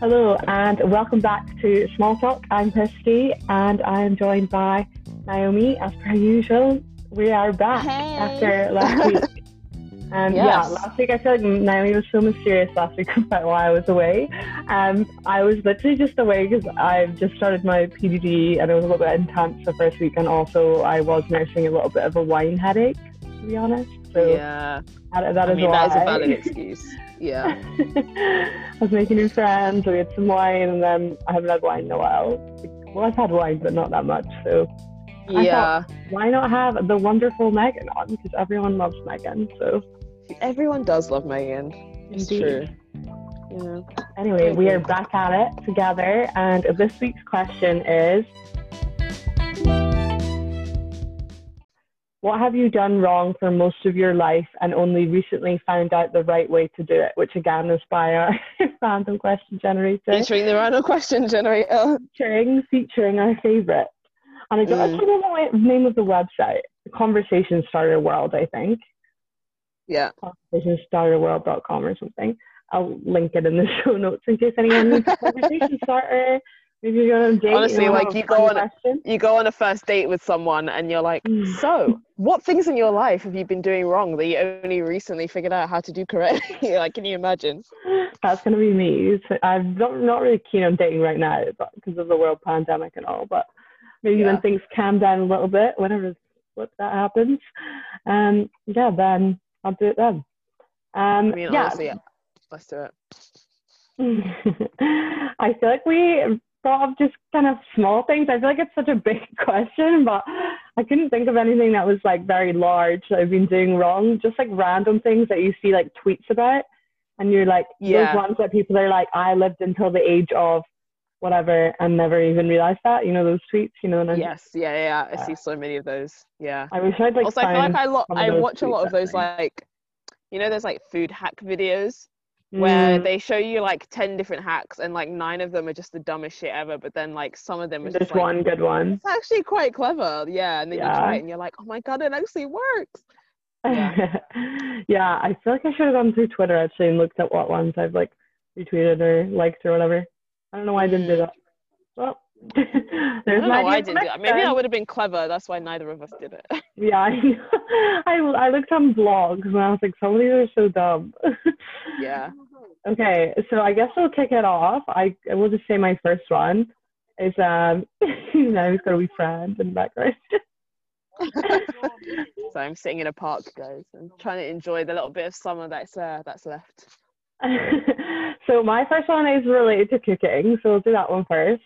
Hello and welcome back to Small Talk. I'm Christy and I am joined by Naomi as per usual. We are back Hey. after last week. Um, Yeah, last week I feel like Naomi was so mysterious last week about why I was away. Um, I was literally just away because I've just started my PGDE and it was a little bit intense the first week and also I was nursing a little bit of a wine headache, to be honest. So Yeah, that, that I is mean why. that is a valid excuse. Yeah, I was making new friends. We had some wine, and then I haven't had wine in a while. Well, I've had wine, but not that much. So yeah. why not have the wonderful Megan on? Because everyone loves Megan. So Everyone does love Megan. It's Indeed. true. Yeah. anyway, we are back at it together, and this week's question is. What have you done wrong for most of your life and only recently found out the right way to do it? Which again is by our random question generator. Featuring the random question generator. featuring featuring our favorite. And I don't Mm. actually know the name of the website. Conversation Starter World, I think. Yeah. Conversationstarterworld.com or something. I'll link it in the show notes in case anyone needs a conversation starter. Maybe you're on a date. Honestly, you like, you go on- question. You go on a first date with someone and you're like, Mm. so what things in your life have you been doing wrong that you only recently figured out how to do correctly? like, can you imagine? That's going to be me. I'm not, not really keen on dating right now but because of the world pandemic and all. But maybe when things calm down a little bit, whenever what that happens, um, yeah, then I'll do it then. Um, I mean, yeah, honestly, yeah. let's do it. I feel like we of just kind of small things. I feel like it's such a big question, but I couldn't think of anything that was like very large that I've been doing wrong. Just like random things that you see like tweets about, and you're like Yeah. those ones that people are like, I lived until the age of whatever and never even realized that. You know those tweets. You know, and I'm- Yes, yeah, yeah, yeah. I see so many of those. Yeah. I wish I'd like. also, I feel like I lo- I watch a lot of those like, you know, there's like food hack videos where Mm, they show you like ten different hacks and like nine of them are just the dumbest shit ever, but then like some of them are there's just like one good one. it's actually quite clever, yeah. And then you try it and you're like, oh my god, it actually works. Yeah. Yeah. I feel like I should have gone through Twitter actually and looked at what ones I've like retweeted or liked or whatever. I don't know why I didn't do Mm. that. Well, I there's don't know why I didn't do that. Maybe time. would have been clever. That's why neither of us did it. Yeah, I, I I looked on blogs and I was like, some of these are so dumb. yeah. Okay, so I guess we'll kick it off. I, I will just say my first one is um now he's gonna be friend in the background. So I'm sitting in a park, guys, and trying to enjoy the little bit of summer that's uh, that's left. so my first one is related to cooking, so we'll do that one first.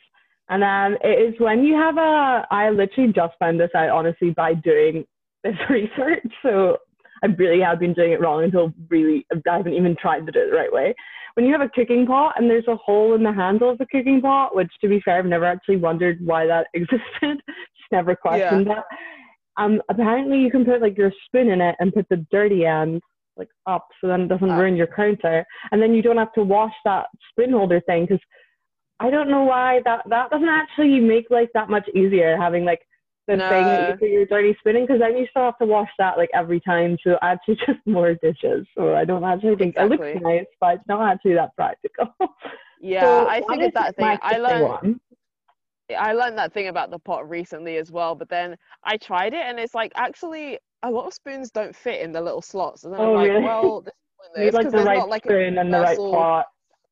And um, it is when you have a. I literally just found this out honestly by doing this research. So I really have been doing it wrong until really I haven't even tried to do it the right way. When you have a cooking pot and there's a hole in the handle of the cooking pot, which to be fair, I've never actually wondered why that existed. Just never questioned that. Um, apparently you can put like your spoon in it and put the dirty end like up so then it doesn't Ah. ruin your counter and then you don't have to wash that spoon holder thing because I don't know why that that doesn't actually make life that much easier having like the thing that you put your dirty spoon in because then you still have to wash that like every time so actually just more dishes so I don't actually think it looks nice but it's not actually that practical. Yeah, So I figured that thing. I learned one. I learned that thing about the pot recently as well, but then I tried it and it's like actually a lot of spoons don't fit in the little slots. And then Oh, I'm like, really? well, this is like the right not like spoon and the right pot.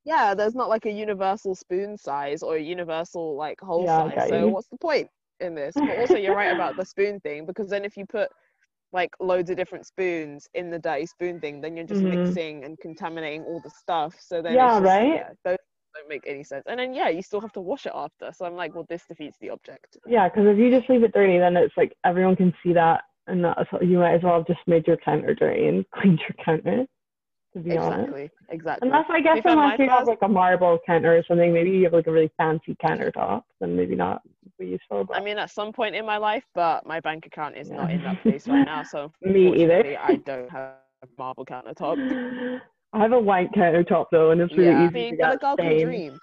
yeah, there's not like a universal spoon size or a universal like hole Yeah, size. So you. what's the point in this? But also you're right about the spoon thing because then if you put like loads of different spoons in the dirty spoon thing, then you're just Mhm. mixing and contaminating all the stuff. So then Yeah, just, right? yeah, those don't make any sense. And then yeah, you still have to wash it after. So I'm like, well, this defeats the object. Yeah, because if you just leave it dirty, then it's like everyone can see that, and that's you might as well have just made your counter dirty and cleaned your counter. To be honest, Exactly, exactly. unless I guess unless you have like a marble counter or something, maybe you have like a really fancy countertop, then maybe not useful. But I mean, at some point in my life, but my bank account is not in that place right now. So Me either. I don't have a marble countertop. I have a white countertop though, and it's really yeah, I easy mean, to get girl can dream.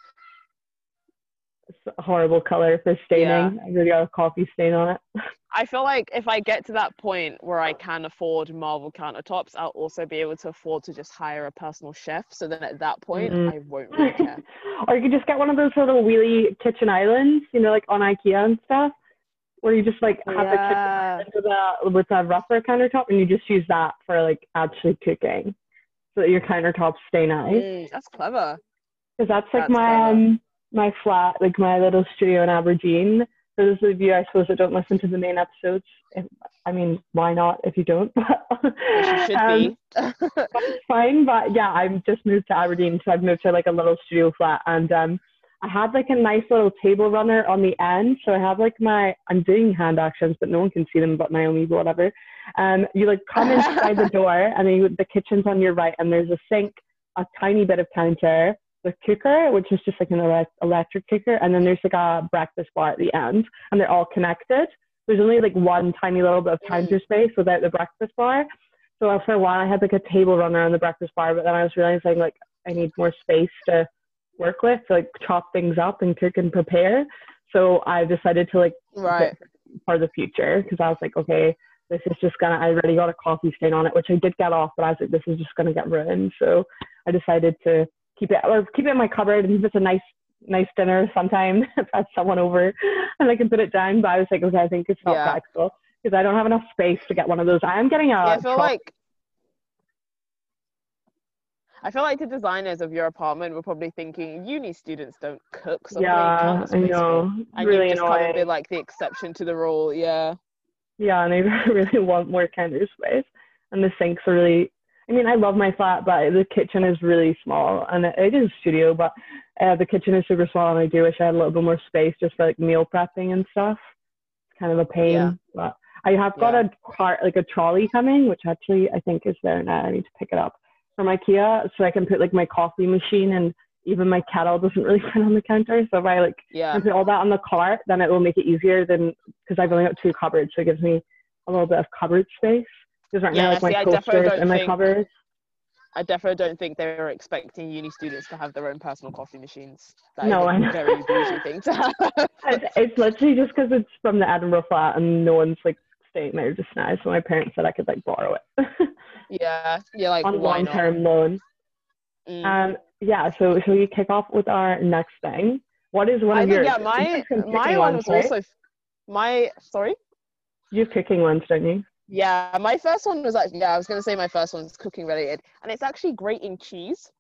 Horrible color for staining. I really got a coffee stain on it. I feel like if I get to that point where I can afford marble countertops, I'll also be able to afford to just hire a personal chef. So then at that point, Mhm. I won't really care. or you could just get one of those little wheelie kitchen islands, you know, like on IKEA and stuff, where you just like have the kitchen with a with a rougher countertop, and you just use that for like actually cooking, so that your countertops stay nice. Mm, that's clever. Because that's like That's my clever. um my flat, like my little studio in Aberdeen. For those of you, I suppose, that don't listen to the main episodes, if, I mean, why not if you don't? Which you should Um, be. fine, but yeah, I've just moved to Aberdeen, so I've moved to like a little studio flat, and um, I had like a nice little table runner on the end. So I have like my I'm doing hand actions, but no one can see them but Naomi, but whatever. Um, you like come inside the door, and then you, the kitchen's on your right, and there's a sink, a tiny bit of counter, the cooker, which is just like an elec electric cooker, and then there's like a breakfast bar at the end, and they're all connected. There's only like one tiny little bit of counter mm. space without the breakfast bar. So for a while, I had like a table runner on the breakfast bar, but then I was realizing like I need more space to work with, to like chop things up and cook and prepare. So I decided to like right. for the future because I was like, okay, this is just gonna. I already got a coffee stain on it, which I did get off, but I was like, this is just gonna get ruined. So I decided to keep it or keep it in my cupboard and if it's a nice nice dinner sometime if I have someone over and I can put it down. But I was like, okay, I think it's not Yeah. practical because I don't have enough space to get one of those. I am getting a Yeah, I feel like I feel like the designers of your apartment were probably thinking uni students don't cook, so what do you yeah, I space for?" know. And really you just come and annoying. be like the exception to the rule. Yeah. Yeah, and I really want more counter space. And the sinks are really, I mean, I love my flat, but the kitchen is really small. And it, is a studio, but uh, the kitchen is super small. And I do wish I had a little bit more space just for like meal prepping and stuff. It's kind of a pain. Yeah. But I have got Yeah. a cart, like a trolley coming, which actually I think is there now. I need to pick it up from IKEA so I can put like my coffee machine and even my kettle doesn't really fit on the counter. So if I like Yeah. put all that on the cart, then it will make it easier than because I've only got two cupboards, so it gives me a little bit of cupboard space. Because right now, Yeah, like my see, I definitely coasters don't and my think- cupboards. I definitely don't think they were expecting uni students to have their own personal coffee machines. That No, I know. very bougie thing to have. It's, it's literally just because it's from the Edinburgh flat and no one's like staying there just now. So my parents said I could like borrow it yeah. You're like, on long term loan. Mm. Um, yeah. So shall we kick off with our next thing? What is one I of think yours? yeah, my my one was right? also my sorry. You have cooking ones, don't you? Yeah, my first one was actually yeah, I was gonna say my first one's cooking related, and it's actually grating cheese.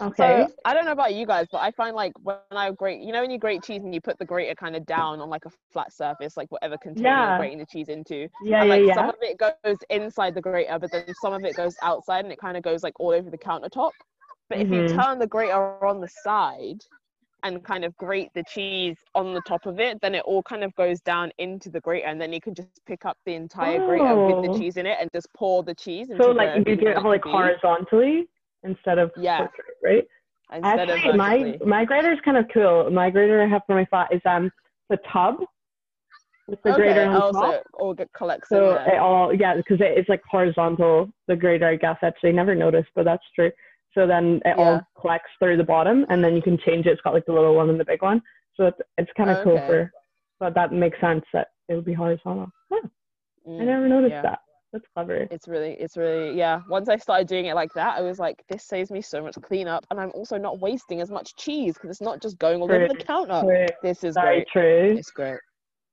Okay. So I don't know about you guys, but I find like when I grate, you know, when you grate cheese and you put the grater kind of down on like a flat surface, like whatever container Yeah. you're grating the cheese into, yeah, and yeah, like yeah. some of it goes inside the grater, but then some of it goes outside, and it kind of goes like all over the countertop. But if you Mhm. turn the grater on the side and kind of grate the cheese on the top of it, then it all kind of goes down into the grater, and then you can just pick up the entire grater with the Oh. cheese in it and just pour the cheese. Into So like you do it like horizontally instead of Yeah. vertically, right? instead Actually, my my grater is kind of cool. My grater I have for my flat is um the tub with the grater on oh, so top. all get collects So it all yeah, because it, it's like horizontal. The grater, I guess. Actually, never noticed, but that's true. So then it Yeah. all collects through the bottom, and then you can change it. It's got like the little one and the big one. So it's it's kind of cool Okay. for. But that makes sense that it would be horizontal. Huh, I Mm, never noticed yeah. that. That's clever. It's really, it's really, yeah. Once I started doing it like that, I was like, this saves me so much cleanup, and I'm also not wasting as much cheese because it's not just going all over the counter. True. This is Very great. true. It's great.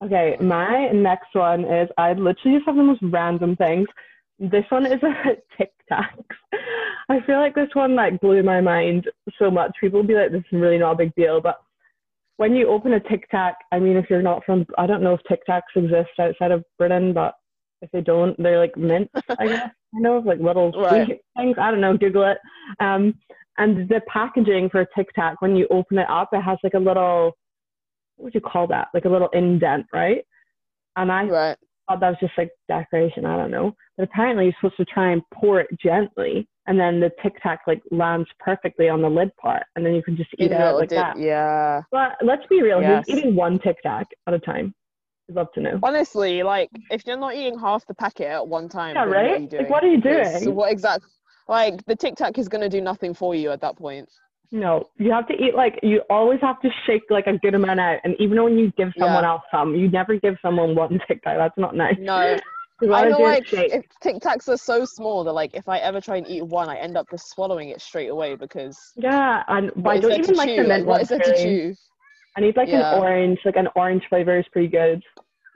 Okay, my next one is I literally just have the most random things. This one is a Tic Tac. I feel like this one like blew my mind so much. People will be like, "This is really not a big deal," but when you open a Tic Tac, I mean, if you're not from, I don't know if Tic Tacs exist outside of Britain, but if they don't, they're like mint. I guess I know of like little Right. things. I don't know. Google it. Um, and the packaging for a Tic Tac, when you open it up, it has like a little what would you call that? Like a little indent, right? And I Right. Thought that was just like decoration. I don't know. But apparently, you're supposed to try and pour it gently, and then the Tic Tac like lands perfectly on the lid part, and then you can just eat it out like dip- that. Yeah. But let's be real. Yes. Who's eating one Tic Tac at a time? I'd love to know. Honestly, like if you're not eating half the packet at one time, Yeah, then what are right? you Like, what are you doing? What exactly? Like the Tic Tac is gonna do nothing for you at that point. No, you have to eat like you always have to shake like a good amount out, and even when you give someone Yeah. else some, you never give someone one Tic Tac. That's not nice. No, I know like shake. if Tic Tacs are so small that like if I ever try and eat one, I end up just swallowing it straight away because Yeah, and but I don't even like chew? the mint what ones is there to chew? I need like Yeah. an orange, like an orange flavor is pretty good.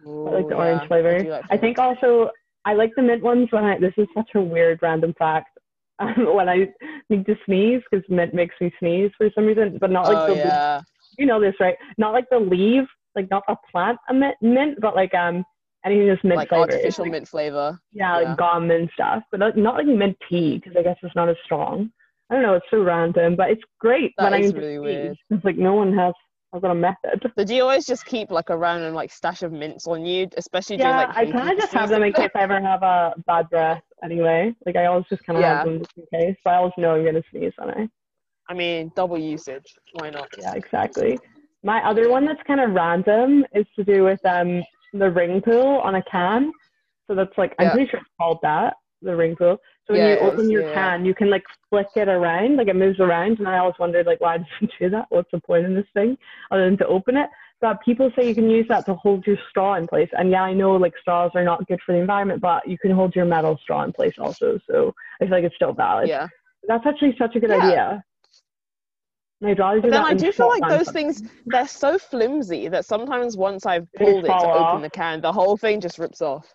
I like the Ooh, orange flavor. like I think also I like the mint ones when I. This is such a weird random fact. Um, when I need to sneeze, because mint makes me sneeze for some reason, but not like oh the yeah, you know this right? Not like the leaf, like not a plant a mint, mint but like um anything that's mint like flavor. artificial like, mint flavor. Yeah, yeah. like gum and stuff, but not, not like mint tea because I guess it's not as strong. I don't know. It's so random, but it's great That when I just really sneeze. weird. It's like no one has I've got a method. So do you always just keep like a random like stash of mints on you, especially during Yeah, like I kind of just have them in case I ever have a bad breath. Anyway, like I always just kind of Yeah. have them just in case. But I always know I'm gonna sneeze on it. I mean, double usage. Why not? Yeah, exactly. My other one that's kind of random is to do with um the ring pull on a can. So that's like I'm pretty sure it's called that, the ring pull. So when Yeah, you open is, your yeah. can, you can like flick it around, like it moves around. And I always wondered like why does it do that? What's the point in this thing other than to open it? But people say you can use that to hold your straw in place. And yeah, I know like straws are not good for the environment, but you can hold your metal straw in place also. So I feel like it's still valid. Yeah. That's actually such a good Yeah. idea. I'd rather do But then I do feel like those something. things they're so flimsy that sometimes once I've pulled it to fall open the can, the whole thing just rips off.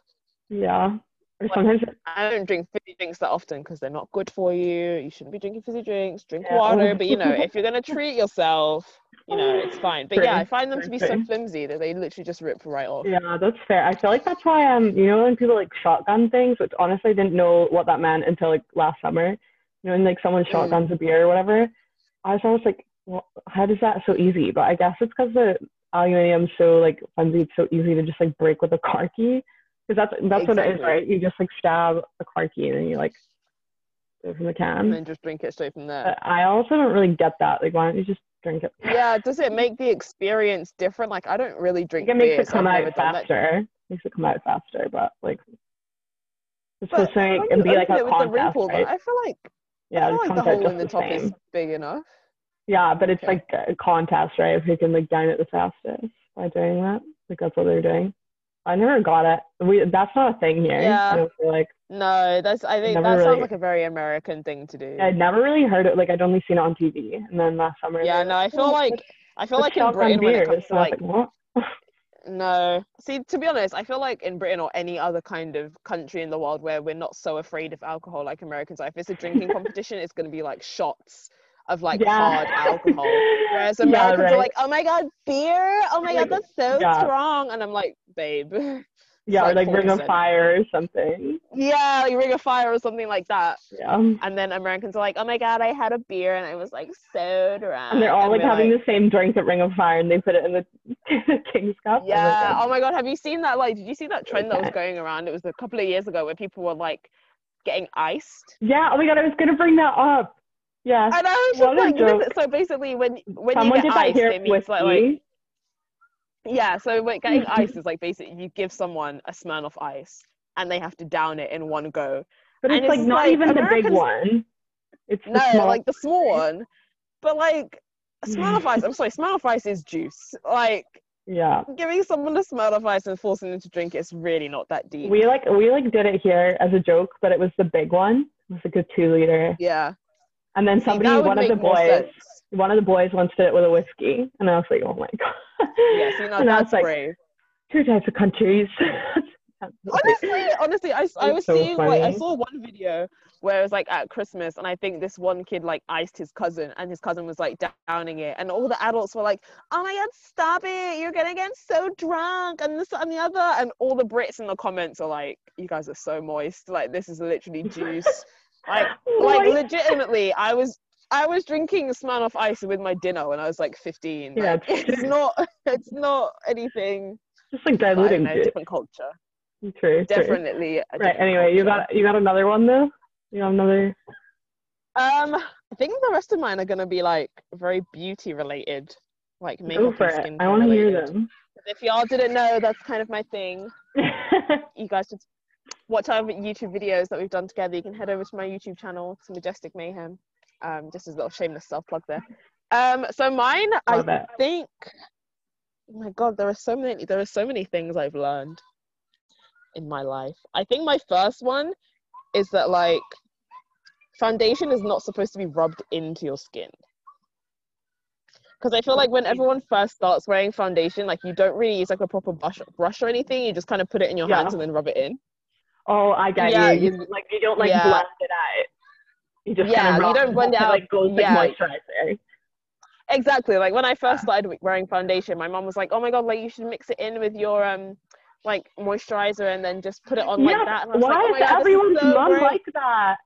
Yeah. Or Like, sometimes I don't drink fizzy drinks that often because they're not good for you. You shouldn't be drinking fizzy drinks. Drink Yeah. water. But you know, if you're gonna treat yourself, you know, it's fine. But yeah, I find them to be so flimsy that they literally just rip right off. Yeah, that's fair. I feel like that's why um you know when people like shotgun things, which honestly I didn't know what that meant until like last summer. You know, when like someone Mm. shotguns a beer or whatever. I was always like, well, how does that so easy? But I guess it's because the aluminium's so like flimsy, it's so easy to just like break with a car key. Because that's that's what it is, right? You just like stab a car and then you like go from the can, And then just drink it straight from there. But I also don't really get that. Like, why don't you just drink it? yeah, does it make the experience different? Like I don't really drink it makes beers. it come out faster. Makes it come out faster, but like it's But supposed to it you be like a it the contest, right? I feel like Yeah, I feel it like the hole in just the top same. is big enough. Yeah, but it's Okay. like a contest, right? If who can like down it the fastest by doing that. Like that's what they're doing. I never got it. We that's not a thing here. Yeah. I don't feel like No, that's I think that really- sounds like a very American thing to do. I'd never really heard it. Like I'd only seen it on TV, and then last summer. Yeah, no, I feel "Oh, like I feel like in Britain when it beers." comes to was like what? no. See, to be honest, I feel like in Britain or any other kind of country in the world where we're not so afraid of alcohol like Americans are, if it's a drinking competition, it's gonna be like shots of like hard alcohol. Whereas Yeah, Americans are like, oh my god, beer! Oh my Like, god, that's so yeah. strong. And I'm like, babe. yeah, or like like Ring of Fire or something. yeah, like Ring of Fire or something like that. Yeah. And then Americans are like, oh my god, I had a beer and I was like so drunk. And they're all like we're having the same drink at Ring of Fire, and they put it in the King's Cup. Like, Yeah. "Oh, Oh my god, have you seen that? Like, did you see that trend that was going around? It was a couple of years ago where people were like getting iced. Yeah. Oh my god, I was gonna bring that up. Yeah. And I was just like, so basically, when when Someone you get iced, it means like, like yeah. So when getting iced is like basically you give someone a Smirnoff ice and they have to down it in one go. But and it's like not like even the big one. It's the No, small. like the small one. But like a Smirnoff ice, I'm sorry, Smirnoff ice is juice. Like yeah. giving someone a Smirnoff ice and forcing them to drink it is really not that deep. We like we like did it here as a joke, but it was the big one. It was like a two liter. yeah. And then somebody, would one of the boys, one of the boys once did it with a whiskey, and I was like, oh my god. Yeah, see, no, and I that's was like, brave. two types of countries. honestly, honestly, I, I was so seeing like I saw one video where it was like at Christmas, and I think this one kid like iced his cousin, and his cousin was like downing it, and all the adults were like, "Oh my god, stop it! You're gonna get so drunk," and this and the other, and all the Brits in the comments are like, "You guys are so moist! Like this is literally juice." like, like legitimately, I was. I was drinking Smirnoff Ice with my dinner when I was like 15. Yeah, Like, it's not. It's not anything. Just like diluting know, different culture. True, true. Definitely. a Right. Anyway, you got you got another one though. You got another. Um, I think the rest of mine are gonna be like very beauty related, like makeup and it. I want to hear them. If y'all didn't know, that's kind of my thing. You guys should watch our YouTube videos that we've done together. You can head over to my YouTube channel, it's Majestic Mayhem. Um, just as a little shameless self plug there. Um, so mine, Love I it. think. Oh my god, there are so many. There are so many things I've learned in my life. I think my first one is that like foundation is not supposed to be rubbed into your skin. Because I feel like when everyone first starts wearing foundation, like you don't really use like a proper brush, brush or anything. You just kind of put it in your Yeah. hands and then rub it in. Oh, I get Yeah, you. you- Like you don't like yeah. blend it out. You just Yeah, kind of you don't blend it out. Like goes Yeah. like moisturizer. Exactly. Like when I first started wearing foundation, my mom was like, "Oh my god, like you should mix it in with your um like moisturizer and then just put it on like Yeah, that." And I was Why like, "Oh is god, everyone's so mom great." like that?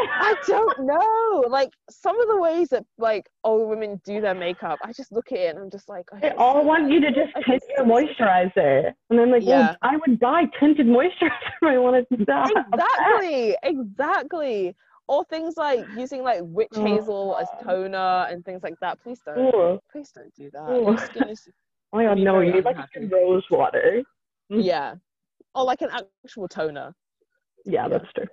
I don't know. Like some of the ways that like old women do their makeup, I just look at it and I'm just like, oh, They all want you to just I tint just- your moisturizer. And then like, Yeah. well, I would buy tinted moisturizer if I wanted to do that. Exactly, exactly. Or things like using like witch Oh. hazel as toner and things like that. Please don't. Ooh. Please don't do that. Ooh. Your skin is Oh no, you need like rose water. Yeah. Or like an actual toner. Yeah, Yeah. that's true.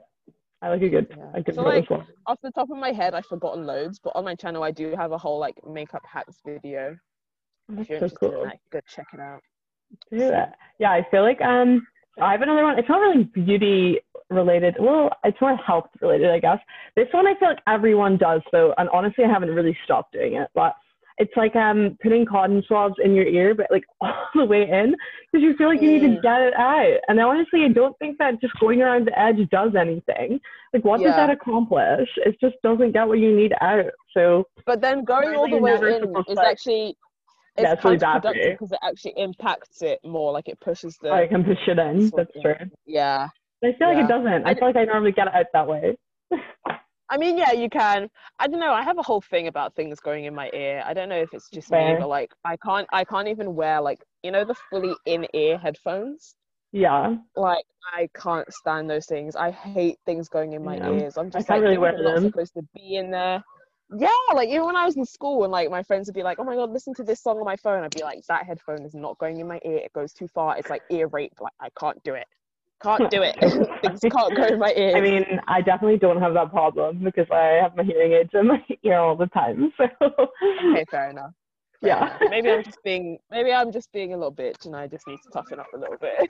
I like a good, Yeah. good So, like, water. Off the top of my head, I've forgotten loads, but on my channel I do have a whole like makeup hacks video. If That's you're so interested cool. in that, go check it out. do it. Yeah, I feel like um I have another one. It's not really beauty related. Well, it's more health related, I guess. This one I feel like everyone does though, and honestly I haven't really stopped doing it. But it's like um putting cotton swabs in your ear, but like all the way in, because you feel like you need to Mm. get it out. And honestly, I don't think that just going around the edge does anything. Like, what does that accomplish? It just doesn't get what you need out. So But then going all the way in is like- actually it's it's really bad counterproductive because it actually impacts it more. Like it pushes the I can push it in. That's true. yeah. But I feel like it doesn't. I- feel like I normally get it out that way. I mean, yeah, you can. I don't know. I have a whole thing about things going in my ear. I don't know if it's just me, but like I can't I can't even wear like you know the fully in ear headphones. Yeah. Like I can't stand those things. I hate things going in my Yeah. ears. I'm just can't like really wear not supposed to be in there. Yeah, like even when I was in school and like my friends would be like, "Oh my god, listen to this song on my phone," I'd be like, "That headphone is not going in my ear. It goes too far. It's like ear rape. Like I can't do it. Can't do it. things can't go in my ears." I mean, I definitely don't have that problem because I have my hearing aids in my ear all the time. So okay, fair enough. Fair Yeah. enough. Maybe I'm just being maybe I'm just being a little bitch and I just need to toughen up a little bit.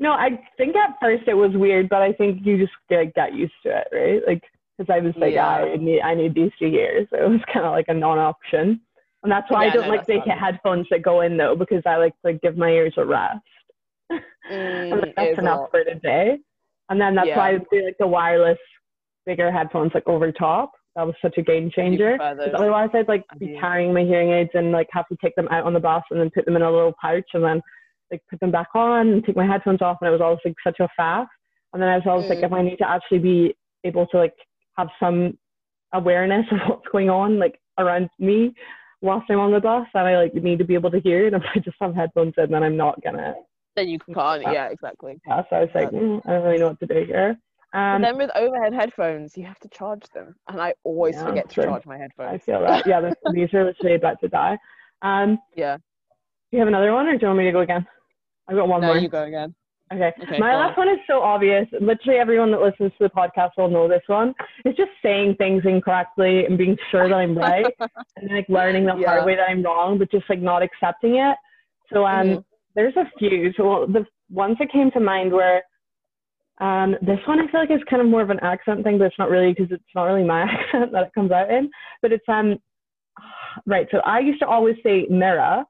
no, I think at first it was weird, but I think you just get, get used to it, right? Like, because I was like, Yeah. I need, I need these two ears. So it was kind of like a non-option, and that's why Yeah, I don't no, like the headphones that go in though, because I like to give my ears a rest. Mm, like, that's enough for today. And then that's Yeah. why I do like the wireless bigger headphones like over top. That was such a game changer. otherwise I'd like be carrying my hearing aids and like have to take them out on the bus and then put them in a little pouch and then like put them back on and take my headphones off and it was always like such a fast. And then I was always like Mm. if I need to actually be able to like have some awareness of what's going on like around me whilst I'm on the bus then I like need to be able to hear it. And if I just have headphones in then I'm not gonna Then you can't. Yeah, exactly. yeah, so I was like, mm, I don't really know what to do here. Um, then with overhead headphones, you have to charge them, and I always Yeah, forget to charge my headphones. I feel that. Yeah, this, these are literally about to die. Um, Yeah. do you have another one, or do you want me to go again? I've got one No, more. you go again. Okay. Okay, My last one is so obvious. Literally everyone that listens to the podcast will know this one. It's just saying things incorrectly and being sure that I'm right, and like learning the Yeah. hard way that I'm wrong, but just like not accepting it. So um, Mhm. There's a few. So the ones that came to mind were um, this one I feel like is kind of more of an accent thing, but it's not really because it's not really my accent that it comes out in. But it's um right. So I used to always say mirror,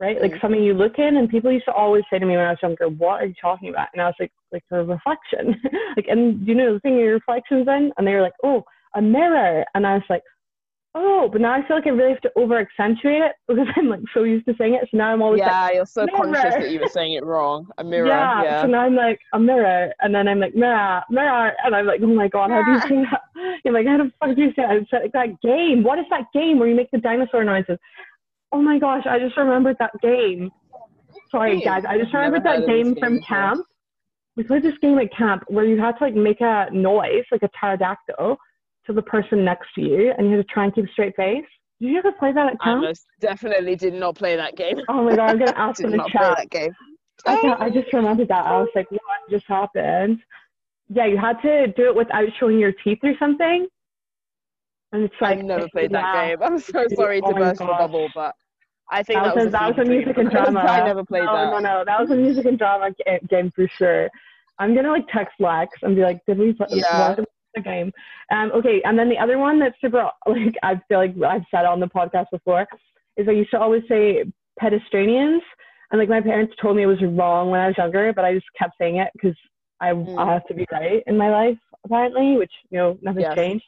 right? Like Mm. something you look in, and people used to always say to me when I was younger, "What are you talking about?" And I was like, "Like a reflection." like, and you know the thing your reflections in, and they were like, "Oh, a mirror," and I was like. Oh, but now I feel like I really have to over accentuate it because I'm like so used to saying it. So now I'm always like, Yeah, you're so conscious that you were saying it wrong. A mirror. yeah. Yeah. So now I'm like a mirror, and then I'm like mirror, mirror, and I'm like, oh my god, how do you say that? You're like, how the fuck do you say that? It's like that game. What is that game where you make the dinosaur noises? Oh my gosh, I just remembered that game. Sorry, Game? guys, I just remembered that heard of this game game from before. camp. We played this game at camp where you had to like make a noise, like a pterodactyl, to the person next to you, and you had to try and keep a straight face. Did you ever play that at I camp? most definitely did not play that game. Oh my god, I'm gonna ask in the not play that game. I, I oh. just remembered that. I was like, what just happened? Yeah, you had to do it without showing your teeth or something. And it's like I've never played that game. I'm so sorry to Oh my burst your bubble, but I think That that, was, was, that was a music and drama. I never played no, that. No, no, that was a music and drama game for sure. I'm gonna like text Lex and be like, "Did we play Yeah. The game?" Um, okay, and then the other one that's super like I feel like I've said on the podcast before is I used to always say pedestrians, and like my parents told me it was wrong when I was younger, but I just kept saying it because I Mm. I have to be right in my life apparently, which you know nothing's Yes. changed.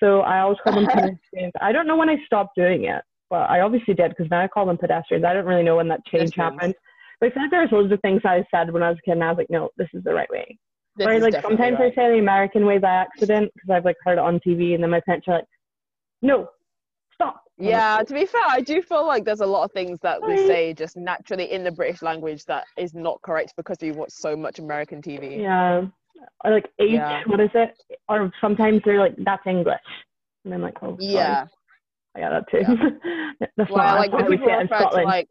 So I always call them pedestrians. I don't know when I stopped doing it, but I obviously did because now I call them pedestrians. I don't really know when that change Pedestrians. happened. But I feel like there was loads of things I said when I was a kid, and I was like, no, this is the right way. This or like sometimes right. I say the American way by accident because I've like heard it on TV, and then my parents are like, no, stop. Yeah, to be fair, I do feel like there's a lot of things that we say just naturally in the British language that is not correct because we watch so much American TV. yeah. Or like H, Yeah. what is it? Or sometimes they're like, that's English. And I'm like, oh, sorry. Yeah. I got that too. that's Well, not like when people say it in refer to like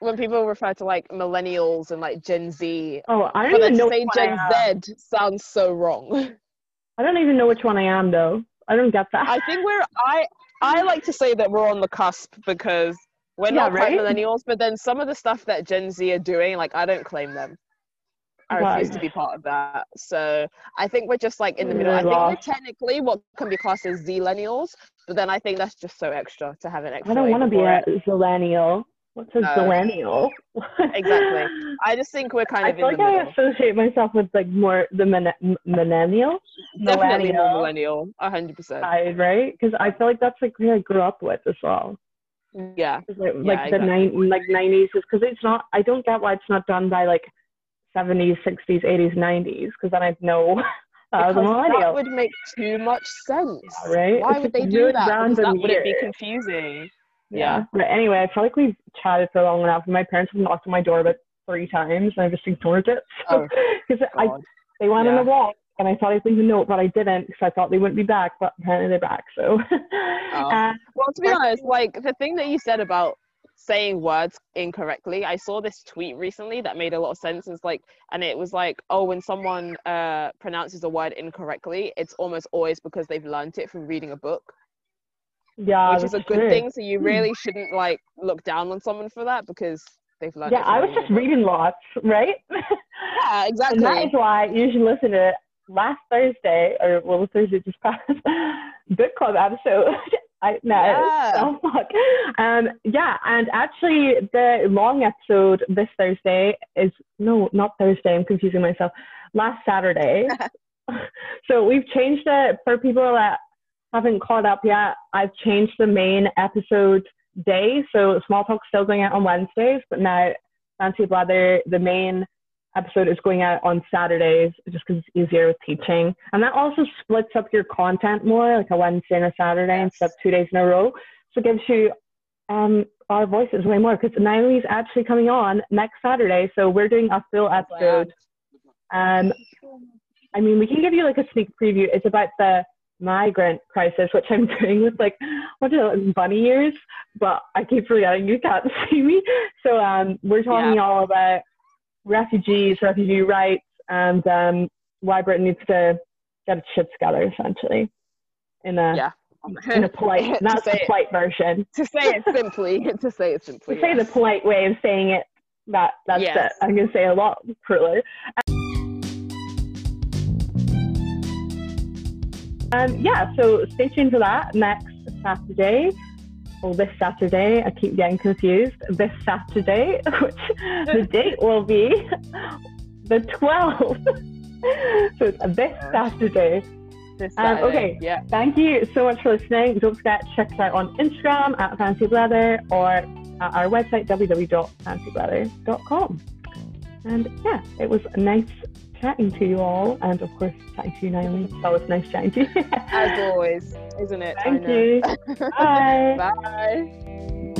when people refer to like millennials and like Gen Z, oh, I don't even know say Gen. Z sounds so wrong. I don't even know which one I am though. I don't get that. I think we're I I like to say that we're on the cusp because we're Yeah, not quite right? millennials, but then some of the stuff that Gen Z are doing, like I don't claim them. I Right. refuse to be part of that. So I think we're just like in the middle. I think we're technically what can be classed as Zillennials, but then I think that's just so extra to have an extra. I don't want to be a zillennial. What's a uh, No. zillennial? Exactly. I just think we're kind I of feel in like the I associate myself with like more the millennial, Definitely more millennial millennial, a hundred percent. right? Because I feel like that's like who I grew up with as well. Yeah, Like, Yeah, like the exactly. nine, like nineties, because it's not. I don't get why it's not done by like seventies, sixties, eighties, nineties. Because then I'd know that was a because that would make too much sense. right? Why It's would they do that? Because that wouldn't be confusing. Yeah. Yeah. But anyway, I feel like we've chatted for long enough. and My parents have knocked on my door about three times, and I just ignored it. Oh, Because I they went on Yeah. a walk, and I thought I'd leave a note, but I didn't because I thought they wouldn't be back. But apparently they're back. So. uh, Well, to be honest, like the thing that you said about saying words incorrectly, I saw this tweet recently that made a lot of sense. It's like, and it was like, oh, when someone uh, pronounces a word incorrectly, it's almost always because they've learned it from reading a book, yeah, which is a good true. thing. So you really shouldn't like look down on someone for that because they've learned. Yeah, I was just reading lots, right? Yeah, exactly and that is why you should listen to it. last Thursday, or well, Thursday just passed, book club episode. I no, Yeah. oh fuck. Um, yeah, and actually, the long episode this Thursday is no, not Thursday. I'm confusing myself. Last Saturday. so we've changed it for people that haven't caught up yet. I've changed the main episode day. So Small Talk's still going out on Wednesdays, but now Fancy Blather, the main episode is going out on Saturdays just because it's easier with teaching. And that also splits up your content more, like a Wednesday and a Saturday instead of two days in a row. So it gives you um, our voices way more because Naomi's actually coming on next Saturday. So we're doing a full episode. Um, I mean, we can give you like a sneak preview. It's about the migrant crisis, which I'm doing with like, what are those, bunny ears? But I keep forgetting you can't see me. So um, we're talking Yeah. all about refugees, refugee rights, and um, why Britain needs to get its shit together, essentially, in a Yeah. in a polite. That's the say it- polite version. to say it simply, to say it simply. To say the polite way of saying it, that that's Yes. it. I'm gonna say a lot crueler. Um, yeah, so stay tuned for that next Saturday. Well, this Saturday, I keep getting confused. This Saturday, which the date will be the 12th. so it's this Saturday. This Um, Saturday. okay. Yeah. Thank you so much for listening. Don't forget to check us out on Instagram at Fancy Blather or at our website www.fancyblather.com. And yeah, it was nice chatting to you all, and of course chatting to you, Naomi. It's always nice chatting to you. As always, isn't it? Thank you. Bye. Bye.